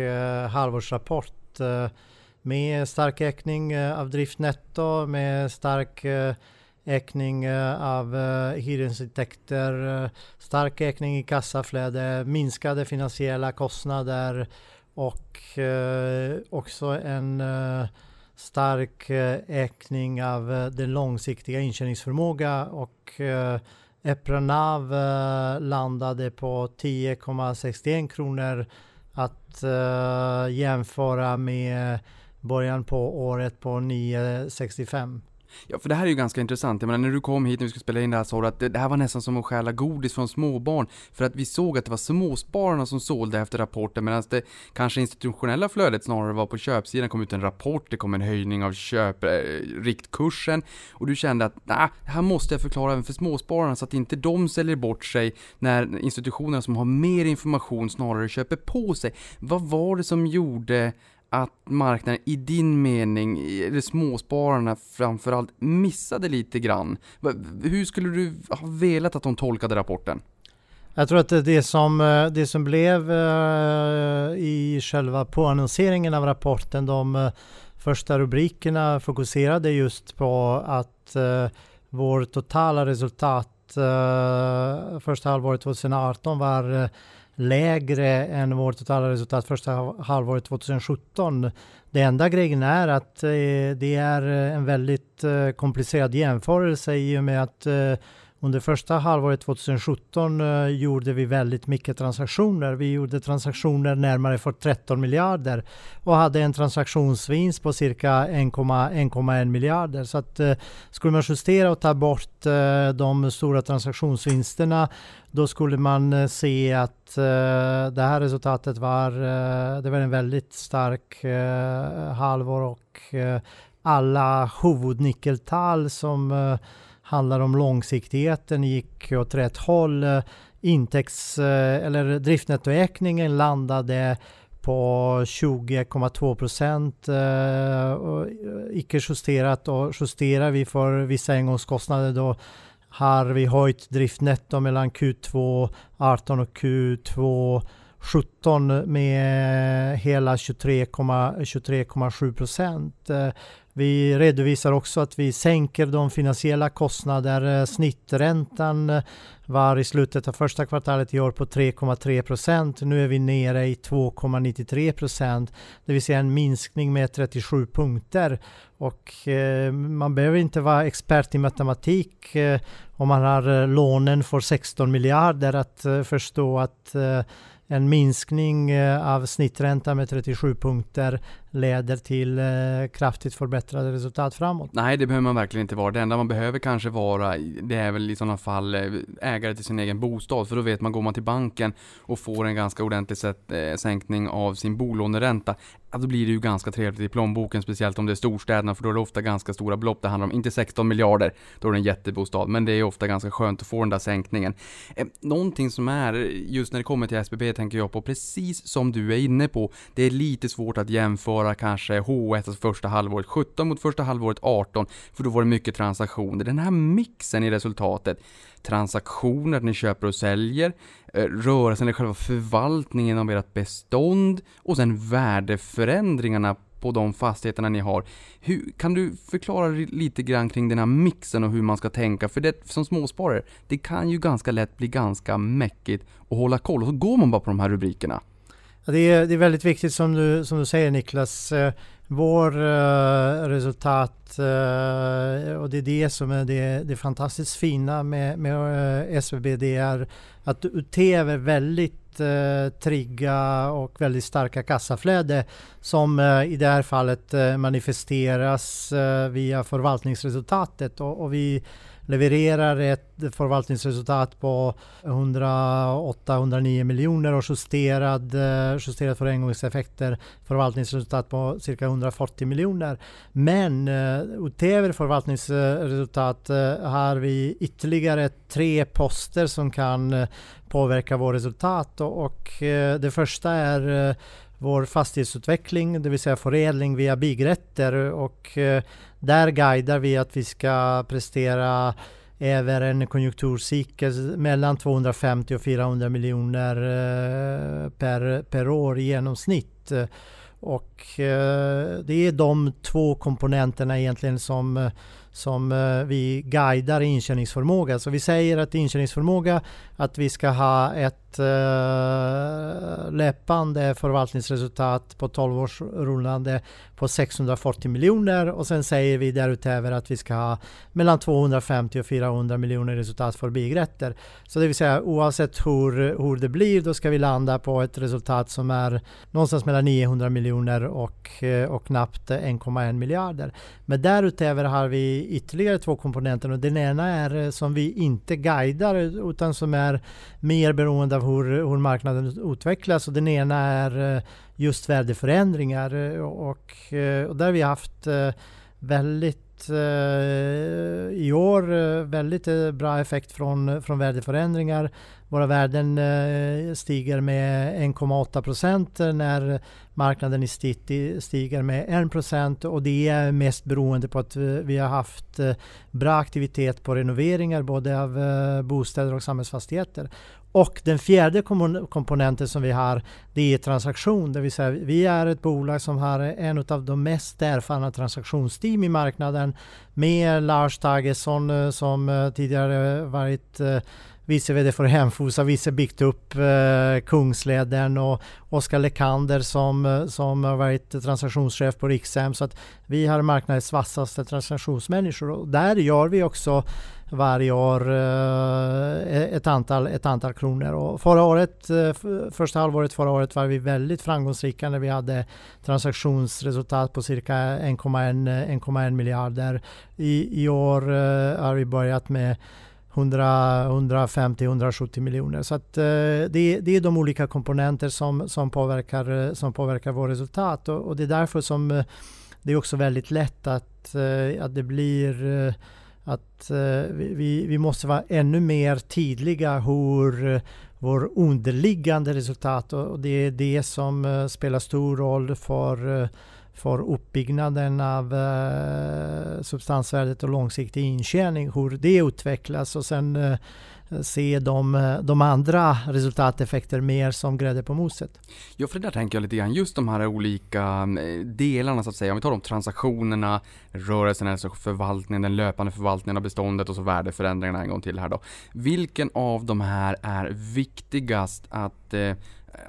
halvårsrapport med stark ökning av driftnetto, med stark ökning eh, av eh, hyresintäkter, eh, stark ökning i kassaflöde, minskade finansiella kostnader och också en stark ökning av den långsiktiga intjäningsförmåga och EPRA NAV landade på 10,61 kronor att jämföra med början på året på 9,65. Ja, för det här är ju ganska intressant. Jag menar, när du kom hit när vi skulle spela in det här sa du att det, det här var nästan som att stjäla godis från småbarn. För att vi såg att det var småspararna som sålde efter rapporten medan det kanske institutionella flödet snarare var på köpsidan. Det kom ut en rapport, det kom en höjning av köp, eh, riktkursen och du kände att nah, det här måste jag förklara även för småspararna så att inte de säljer bort sig när institutionerna som har mer information snarare köper på sig. Vad var det som gjorde att marknaden i din mening, eller småspararna framförallt, missade lite grann? Hur skulle du ha velat att de tolkade rapporten? Jag tror att det som, eh, det som blev eh, i själva påannonseringen av rapporten, de eh, första rubrikerna fokuserade just på att vår totala resultat första halvåret 2018 var lägre än vårt totala resultat första halvåret 2017. Det enda grejen är att eh, det är eh, en väldigt eh, komplicerad jämförelse i och med att under första halvåret 2017 eh, gjorde vi väldigt mycket transaktioner. Vi gjorde transaktioner närmare för 13 miljarder och hade en transaktionsvinst på cirka 1,1 miljarder. Så att eh, skulle man justera och ta bort eh, de stora transaktionsvinsterna då skulle man se att det här resultatet var, det var en väldigt stark halvår och alla huvudnyckeltal som handlar om långsiktigheten, gick åt rätt håll. Intäkts eh, eller driftnettoökningen landade på 20,2 procent. Eh, icke justerat och justerar vi för vissa engångskostnader då har vi höjt driftnetto mellan Q2 18 och Q2 17 med hela 23,7 procent. Vi redovisar också att vi sänker de finansiella kostnader. Eh, snitträntan eh, var i slutet av första kvartalet i år på 3,3 procent. Nu är vi nere i 2,93 procent, det vill säga en minskning med 37 punkter. Och eh, man behöver inte vara expert i matematik eh, om man har eh, lånen för 16 miljarder att eh, förstå att en minskning av snitträntan med 37 punkter leder till eh, kraftigt förbättrade resultat framåt. Nej, det behöver man verkligen inte vara. Det enda man behöver kanske vara, det är väl i sådana fall eh, ägare till sin egen bostad, för då vet man, går man till banken och får en ganska ordentlig sätt, eh, sänkning av sin bolåneränta, ja, då blir det ju ganska trevligt i plånboken, speciellt om det är storstäderna, för då är det ofta ganska stora belopp det handlar om. Inte 16 miljarder, då är det en jättebostad, men det är ofta ganska skönt att få den där sänkningen. Eh, någonting som är, just när det kommer till SBB, tänker jag på, precis som du är inne på, det är lite svårt att jämföra jämföra kanske H1, alltså första halvåret 17 mot första halvåret 18, för då var det mycket transaktioner. Den här mixen i resultatet, transaktioner, att ni köper och säljer, eh, rörelsen eller själva förvaltningen av ert bestånd och sen värdeförändringarna på de fastigheterna ni har. Hur, kan du förklara lite grann kring den här mixen och hur man ska tänka? För det som småsparare, det kan ju ganska lätt bli ganska mäckigt att hålla koll och så går man bara på de här rubrikerna. Det är, det är väldigt viktigt som du, som du säger Niklas. Eh, vår uh, resultat uh, och det är det som är det, det fantastiskt fina med, med uh, SVB. Det är att UTV är väldigt uh, trygga och väldigt starka kassaflöde som i det här fallet manifesteras via förvaltningsresultatet. Och, och vi levererar ett förvaltningsresultat på 108-109 miljoner och justerad, eh, justerat för engångseffekter förvaltningsresultat på cirka 140 miljoner. Men eh, utöver förvaltningsresultat eh, har vi ytterligare tre poster som kan påverka vårt resultat och, och det första är vår fastighetsutveckling, det vill säga förädling via byggrätter och eh, där guidar vi att vi ska prestera över en konjunkturcykel mellan 250 och 400 miljoner eh, per, per år i genomsnitt. Och eh, det är de två komponenterna egentligen som, som eh, vi guidar i. Så vi säger att intjäningsförmåga att vi ska ha ett uh, löpande förvaltningsresultat på 12 års rullande på 640 miljoner och sen säger vi därutöver att vi ska ha mellan 250 och 400 miljoner resultat för bigrätter. Så det vill säga oavsett hur, hur det blir då ska vi landa på ett resultat som är någonstans mellan 900 miljoner och, eh, och knappt 1,1 miljarder. Men därutöver har vi ytterligare två komponenter. Och den ena är eh, som vi inte guidar utan som är mer beroende av hur, hur marknaden utvecklas. Och den ena är eh, just värdeförändringar eh, och, och där har vi haft väldigt Eh, i år eh, väldigt eh, bra effekt från, från värdeförändringar. Våra värden stiger med 1,8 procent när marknaden i snitt stiger med 1 procent och det är mest beroende på att vi har haft bra aktivitet på renoveringar både av bostäder och samhällsfastigheter. Och den fjärde komponenten som vi har det är transaktion. Det vill säga vi är ett bolag som har en av de mest erfarna transaktionsteam i marknaden med Lars Tagesson eh, som eh, tidigare varit eh, vice VD för Hemfosa, vice byggt upp eh, Kungsleden och Oskar Lekander som, eh, som har varit transaktionschef på Rikshem. Så att vi har marknadens vassaste transaktionsmänniskor och där gör vi också varje år eh, e-, ett, antal, ett antal kronor. Och förra året, eh, första halvåret förra året var vi väldigt framgångsrika när vi hade transaktionsresultat på cirka 1,1 miljarder. I, I år eh, har vi börjat med 150-170 miljoner. Så att, eh, det, det, är de olika komponenter som, som, påverkar, eh, som påverkar vårt resultat och, och det är därför som eh, det är också väldigt lätt att, att det blir att vi, vi måste vara ännu mer tydliga hur vår underliggande resultat och det är det som spelar stor roll för, för uppbyggnaden av eh, substansvärdet och långsiktig intjäning, hur det utvecklas och sen eh, se de, eh, de andra resultateffekter mer som grädde på moset. Ja, för det där tänker jag lite grann, just de här olika delarna så att säga, om vi tar de transaktionerna, rörelsen, alltså förvaltningen, den löpande förvaltningen av beståndet och så värdeförändringarna en gång till här då. Vilken av de här är viktigast att eh,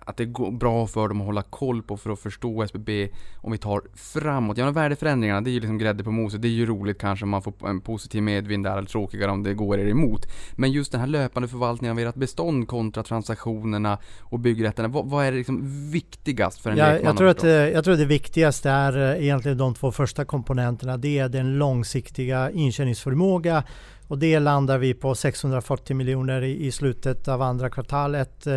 att det går bra för dem att hålla koll på för att förstå SBB om vi tar framåt. Ja, värdeförändringarna, det är ju liksom grädde på moset. Det är ju roligt kanske om man får en positiv medvind där, eller tråkigare om det går er emot. Men just den här löpande förvaltningen av ert bestånd kontra transaktionerna och byggrätterna. Vad, vad är det liksom viktigast för en ja, jag, tror att, jag tror att det viktigaste är eh, egentligen de två första komponenterna. Det är den långsiktiga intjäningsförmåga och det landar vi på 640 miljoner i, i slutet av andra kvartalet.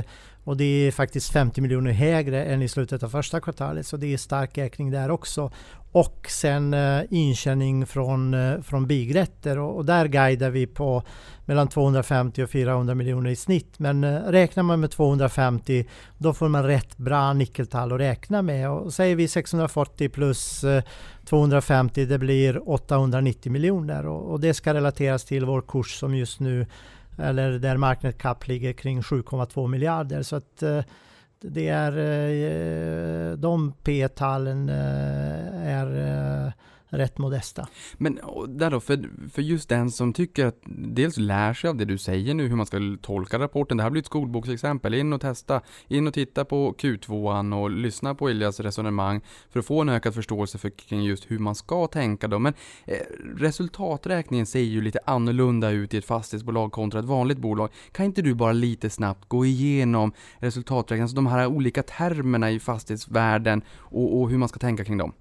Och det är faktiskt 50 miljoner högre än i slutet av första kvartalet. Så det är stark ökning där också. Och sen eh, intjäning från, eh, från bigrätter och, och, där guidar vi på mellan 250 och 400 miljoner i snitt. Men eh, räknar man med 250 då får man rätt bra nyckeltal att räkna med. Och säger vi 640 plus eh, 250 det blir 890 miljoner och, och det ska relateras till vår kurs som just nu eller där market cap ligger kring 7,2 miljarder. Så att eh, det är eh, de P-talen eh, är rätt modesta. Men där då, för, för just den som tycker att dels lär sig av det du säger nu, hur man ska tolka rapporten. Det här blir ett skolboksexempel. In och testa, in och titta på Q2 och lyssna på Ilias resonemang för att få en ökad förståelse för kring just hur man ska tänka då. Men eh, resultaträkningen ser ju lite annorlunda ut i ett fastighetsbolag kontra ett vanligt bolag. Kan inte du bara lite snabbt gå igenom resultaträkningen, alltså de här olika termerna i fastighetsvärlden och, och hur man ska tänka kring dem?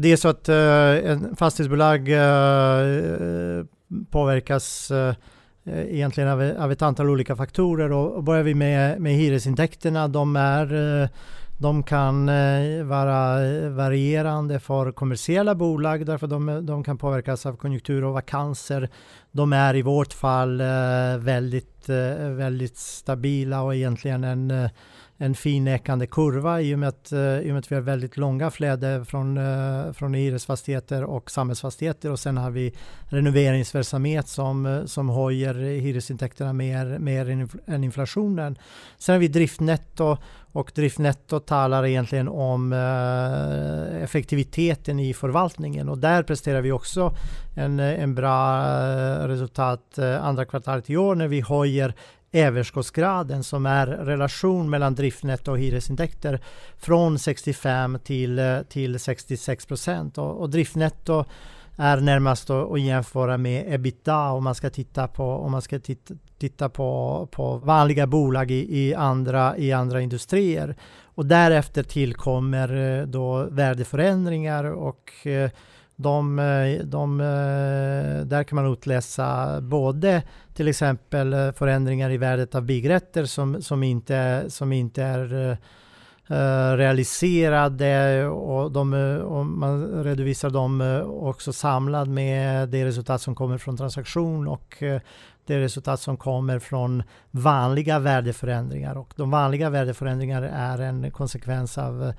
Det är så att eh, en fastighetsbolag eh, eh, påverkas eh, egentligen av, av, ett antal olika faktorer och, och börjar vi med, med hyresintäkterna, de är eh, de kan eh, vara varierande för kommersiella bolag därför de, de kan påverkas av konjunktur och vakanser. De är i vårt fall väldigt, väldigt stabila och egentligen en en finnekande kurva i och, med att, eh, i och med att vi har väldigt långa flöden från, eh, från hyresfastigheter och samhällsfastigheter och sen har vi renoveringsverksamhet som, eh, som höjer hyresintäkterna mer, mer än inflationen. Sen har vi driftnetto och driftnetto talar egentligen om effektiviteten i förvaltningen och där presterar vi också en, en bra resultat andra kvartalet i år när vi höjer överskottsgraden som är relation mellan driftnetto och hyresintäkter från 65 till, eh, till 66 procent. Och, och driftnetto är närmast att jämföra med ebitda om man ska titta på, om man ska titta, titta på, på vanliga bolag i, i, andra, i andra industrier. Och därefter tillkommer eh, då värdeförändringar och eh, de, eh, de, eh, där kan man utläsa både till exempel eh, förändringar i värdet av byggrätter som, som, inte, som inte är realiserade och, de, och man redovisar dem också samlad med det resultat som kommer från transaktion och det resultat som kommer från vanliga värdeförändringar. Och de vanliga värdeförändringarna är en konsekvens av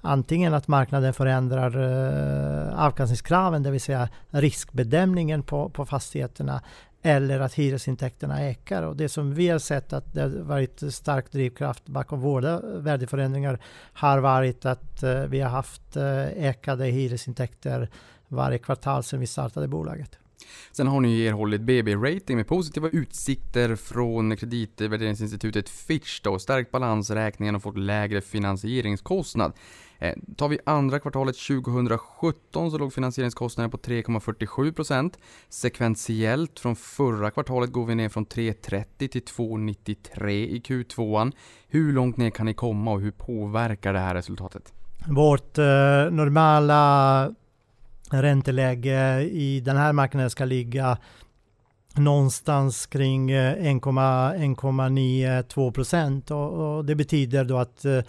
antingen att marknaden förändrar eh, avkastningskraven, det vill säga riskbedömningen på, på fastigheterna eller att hyresintäkterna ökar. Och det som vi har sett att det har varit stark drivkraft bakom våra värdeförändringar har varit att eh, vi har haft eh, ökade hyresintäkter varje kvartal sedan vi startade bolaget. Sen har ni ju erhållit BB-rating med positiva utsikter från kreditvärderingsinstitutet Fitch då, stärkt balansräkningen och fått lägre finansieringskostnad. Eh, tar vi andra kvartalet 2017 så låg finansieringskostnaden på 3,47%. Sekventiellt från förra kvartalet går vi ner från 3,30 till 2,93 i Q2. Hur långt ner kan ni komma och hur påverkar det här resultatet? Vårt eh, normala ränteläge i den här marknaden ska ligga någonstans kring 1,92 eh, procent och, och, det betyder då att eh,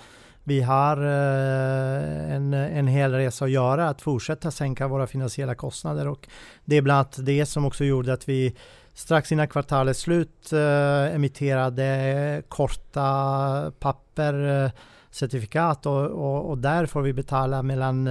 vi har eh, en, en hel resa att göra att fortsätta sänka våra finansiella kostnader och det är bland annat det som också gjorde att vi strax innan kvartalets slut eh, emitterade korta papper eh, certifikat och, och, och, där får vi betala mellan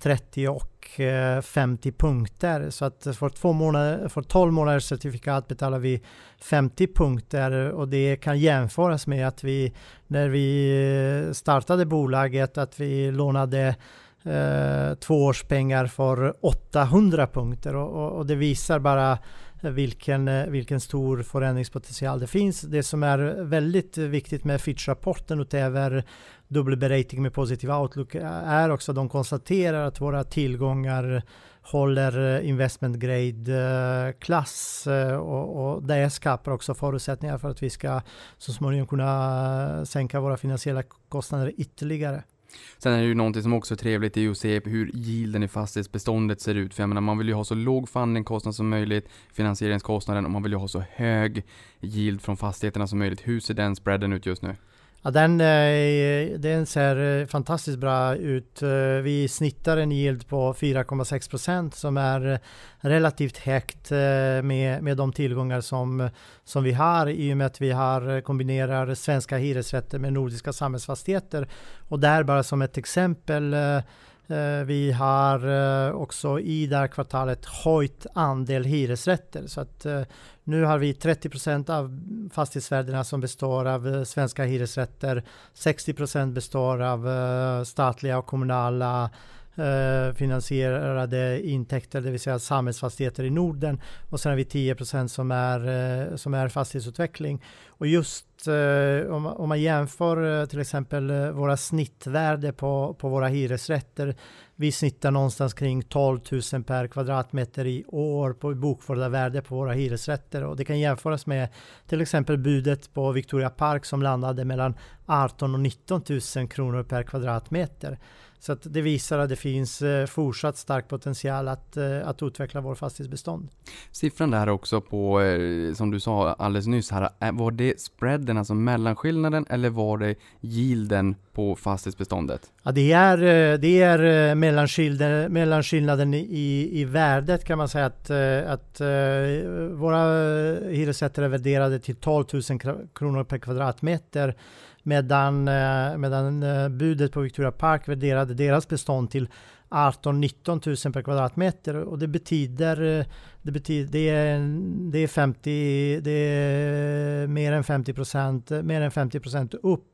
30 och eh, 50 punkter. Så att för, två månader, för 12 månaders certifikat betalar vi 50 punkter och det kan jämföras med att vi när vi eh, startade bolaget att vi lånade eh, två års pengar för 800 punkter och, och, och det visar bara vilken, eh, vilken stor förändringspotential det finns. Det som är väldigt viktigt med Fitch-rapporten utöver dubbelberating med positiv outlook är också att de konstaterar att våra tillgångar håller eh, investment grade eh, klass eh, och, och det skapar också förutsättningar för att vi ska så småningom kunna sänka våra finansiella kostnader ytterligare. Sen är det ju någonting som också är trevligt i att se hur yielden i fastighetsbeståndet ser ut. För jag menar, man vill ju ha så låg fundingkostnad som möjligt, finansieringskostnaden, och man vill ju ha så hög yield från fastigheterna som möjligt. Hur ser den spreaden ut just nu? Ja, den, eh, är, den ser eh, fantastiskt bra ut. Eh, vi snittar en yield på 4,6 procent som är relativt högt med, med de tillgångar som, som vi har i och med att vi har kombinerar svenska hyresrätter med nordiska samhällsfastigheter. Och där bara som ett exempel vi har också i det här kvartalet höjt andel hyresrätter. Så att nu har vi 30 procent av fastighetsvärdena som består av eh, svenska hyresrätter. 60 procent består av eh, statliga och kommunala eh, finansierade intäkter, det vill säga samhällsfastigheter i Norden. Och sen har vi 10 som är, eh, som är fastighetsutveckling. Och just eh, om, om man jämför eh, till exempel våra snittvärde på, på våra hyresrätter vi snittar någonstans kring 12 000 per kvadratmeter i år på bokförda värde på våra hyresrätter och det kan jämföras med till exempel budet på Victoria Park som landade mellan 18 och 19 000 kronor per kvadratmeter. Så att det visar att det finns eh, fortsatt stark potential att, eh, att utveckla vår fastighetsbestånd. Siffran där också på, eh, som du sa alldeles nyss här, var det spreaden, alltså mellanskillnaden eller var det yielden på fastighetsbeståndet? Ja, det är, det är mellanskillnaden, mellanskillnaden i, i värdet kan man säga att, att våra hyresrätter är värderade till 12 000 kronor per kvadratmeter Medan, eh, medan eh, budet på Victoria Park värderade deras bestånd till 18-19 000 per kvadratmeter och det betyder, eh, det betyder det är, det är 50, det är mer än 50 procent, mer än 50 procent upp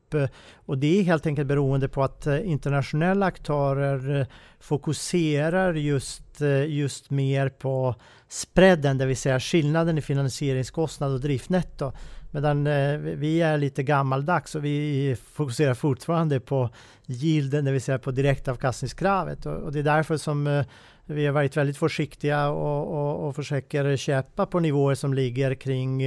och det är helt enkelt beroende på att internationella aktörer fokuserar just, just mer på spreaden, det vill säga skillnaden i finansieringskostnad och driftnetto. Medan eh, vi är lite gammaldags och vi fokuserar fortfarande på yielden, det vill säga på direktavkastningskravet. Och, och det är därför som eh, vi har varit väldigt försiktiga och, och, och, försöker köpa på nivåer som ligger kring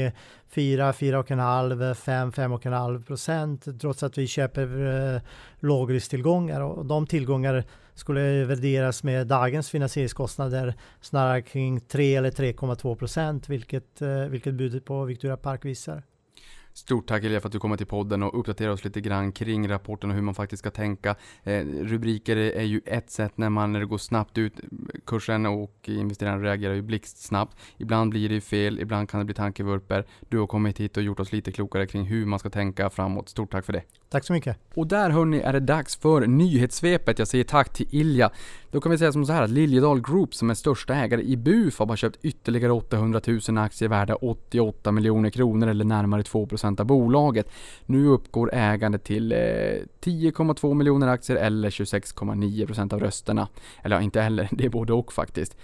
4, 4,5, 5, 5,5 procent trots att vi köper eh, lågrisktillgångar och de tillgångar skulle värderas med dagens finansieringskostnader snarare kring 3 eller 3,2 procent vilket, eh, vilket budet på Victoria Park visar. Stort tack Elia för att du kommer till podden och uppdaterar oss lite grann kring rapporten och hur man faktiskt ska tänka. Eh, rubriker är ju ett sätt när, man, när det går snabbt ut. Kursen och investeraren reagerar ju blixtsnabbt. Ibland blir det fel, ibland kan det bli tankevurper. Du har kommit hit och gjort oss lite klokare kring hur man ska tänka framåt. Stort tack för det. Tack så mycket. Och där hörni är det dags för nyhetssvepet. Jag säger tack till Ilja. Då kan vi säga som så här att Liljedal Group som är största ägare i Bufab har köpt ytterligare 800 000 aktier värda 88 miljoner kronor eller närmare 2% av bolaget. Nu uppgår ägandet till eh, 10,2 miljoner aktier eller 26,9% av rösterna. Eller ja, inte heller, det är både och faktiskt.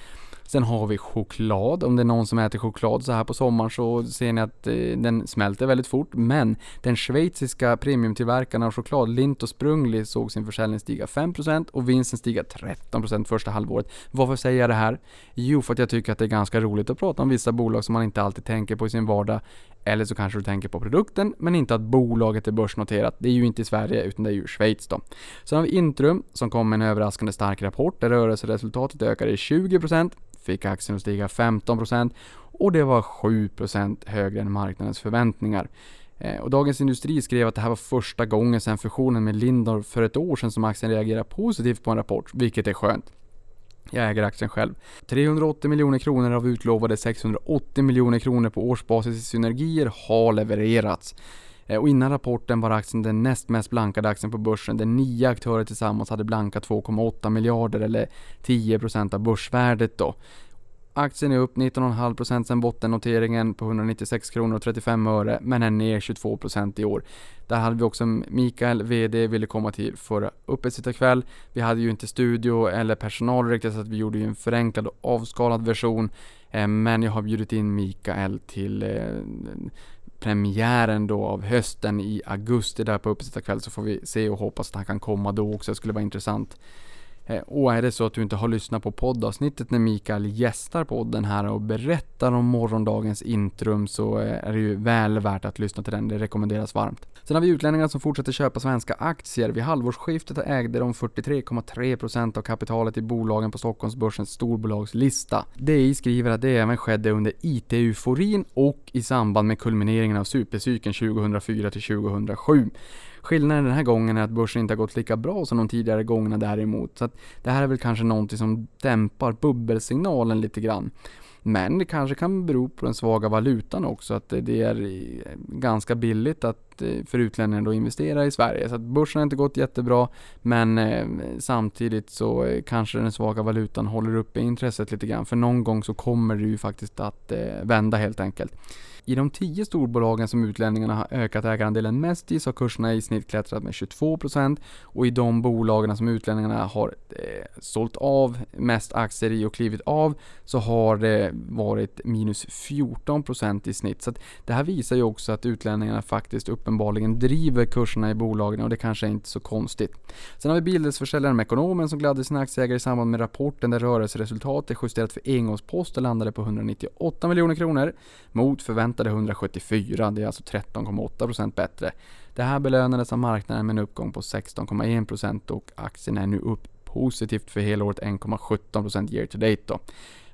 Sen har vi choklad. Om det är någon som äter choklad så här på sommaren så ser ni att eh, den smälter väldigt fort. Men den schweiziska premiumtillverkaren av choklad, Lint och Sprungli, såg sin försäljning stiga 5% och vinsten stiga 13% första halvåret. Varför säger jag det här? Jo, för att jag tycker att det är ganska roligt att prata om vissa bolag som man inte alltid tänker på i sin vardag. Eller så kanske du tänker på produkten, men inte att bolaget är börsnoterat. Det är ju inte i Sverige, utan det är ju i Schweiz då. Sen har vi Intrum, som kom med en överraskande stark rapport där rörelseresultatet ökade i 20%, fick aktien att stiga 15% och det var 7% högre än marknadens förväntningar. Eh, och Dagens Industri skrev att det här var första gången sedan fusionen med Lindor för ett år sedan som aktien reagerar positivt på en rapport, vilket är skönt. Jag äger aktien själv. 380 miljoner kronor av utlovade 680 miljoner kronor på årsbasis i synergier har levererats. Eh, och innan rapporten var aktien den näst mest blankade aktien på börsen där nio aktörer tillsammans hade blankat 2,8 miljarder eller 10% av börsvärdet då. Aktien är upp 19,5% sedan bottennoteringen på 196 kronor och 35 öre men är ner 22% i år. Där hade vi också Mikael, VD, ville komma till förra uppesittarkväll. Vi hade ju inte studio eller personal riktigt så att vi gjorde ju en förenklad och avskalad version. Eh, men jag har bjudit in Mikael till eh, premiären då av hösten i augusti där på uppesittarkväll så får vi se och hoppas att han kan komma då också. Det skulle vara intressant. Eh, och är det så att du inte har lyssnat på poddavsnittet när Mikael gästar podden här och berättar om morgondagens intrum så eh, är det ju väl värt att lyssna till den. Det rekommenderas varmt. Sen har vi utlänningar som fortsätter köpa svenska aktier. Vid halvårsskiftet ägde de 43,3% av kapitalet i bolagen på Stockholmsbörsens storbolagslista. DI skriver att det även skedde under IT-euforin och i samband med kulmineringen av supercykeln 2004 till 2007. Skillnaden den här gången är att börsen inte har gått lika bra som de tidigare gångerna däremot. Så att det här är väl kanske någonting som dämpar bubbelsignalen lite grann. Men det kanske kan bero på den svaga valutan också, att det är ganska billigt att, eh, för utlänningar att investera i Sverige. Så att börsen har inte gått jättebra, men eh, samtidigt så eh, kanske den svaga valutan håller uppe intresset lite grann. För någon gång så kommer det ju faktiskt att vända helt enkelt. I de tio storbolagen som utlänningarna har ökat ägarandelen mest i så har kurserna i snitt klättrat med 22% och i de bolagen som utlänningarna har eh, sålt av mest aktier i och klivit av så har det varit minus 14% i snitt. Så det här visar ju också att utlänningarna faktiskt uppenbarligen driver kurserna i bolagen och det kanske är inte så konstigt. Sen har vi bildelsförsäljaren Mekonomen som gladde sina aktieägare i samband med rapporten där rörelseresultatet justerat för engångsposter landade på 198 miljoner kronor mot förväntan förväntade 174, det är alltså 13,8% bättre. Det här belönades av marknaden med en uppgång på 16,1% och aktien är nu upp positivt för hela året 1,17% year to date då.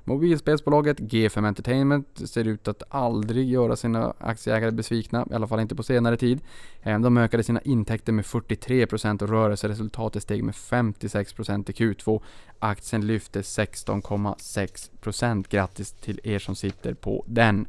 Mobilspelsbolaget G5 Entertainment ser ut att aldrig göra sina aktieägare besvikna, i alla fall inte på senare tid. Eh, de ökade sina intäkter med 43% och rörelseresultatet steg med 56% i Q2. Aktien lyfte 16,6%. Grattis till er som sitter på den.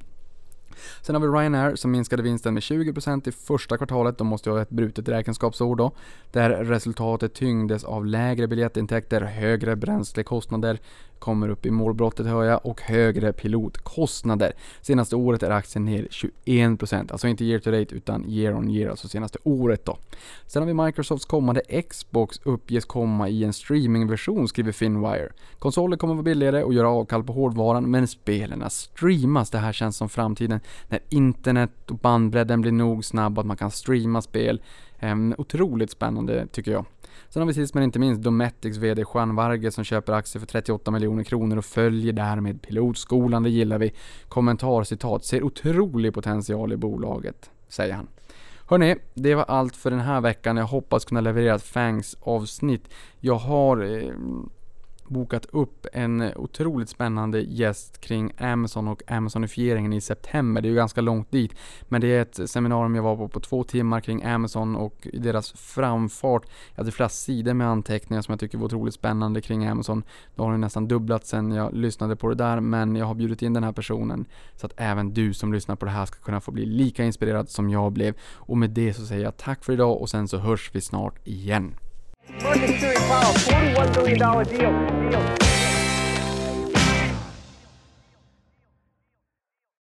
Sen har vi Ryanair som minskade vinsten med 20% i första kvartalet. De måste ju ha ett brutet räkenskapsår då. Där resultatet tyngdes av lägre biljettintäkter, högre bränslekostnader, kommer upp i målbrottet hör jag, och högre pilotkostnader. Senaste året är aktien ner 21%, alltså inte year to date utan year on year, alltså senaste året då. Sen har vi Microsofts kommande Xbox uppges komma i en streamingversion skriver Finwire. Konsoler kommer vara billigare och göra avkall på hårdvaran men spelen streamas. Det här känns som framtiden när internet och bandbredden blir nog snabb att man kan streama spel. Ehm, otroligt spännande tycker jag. Sen har vi sist men inte minst Dometics VD Juan Vargas som köper aktier för 38 miljoner kronor och följer därmed pilotskolan. Det gillar vi. Kommentar citat. Ser otrolig potential i bolaget, säger han. Hörni, det var allt för den här veckan. Jag hoppas kunna leverera ett Fangs avsnitt. Jag har eh, bokat upp en otroligt spännande gäst kring Amazon och Amazonifieringen i september. Det är ju ganska långt dit. Men det är ett seminarium jag var på på två timmar kring Amazon och deras framfart. Jag hade flera sidor med anteckningar som jag tycker var otroligt spännande kring Amazon. Då har det nästan dubblat sen jag lyssnade på det där men jag har bjudit in den här personen så att även du som lyssnar på det här ska kunna få bli lika inspirerad som jag blev. Och med det så säger jag tack för idag och sen så hörs vi snart igen. Mercury Power, $41 billion deal. deal.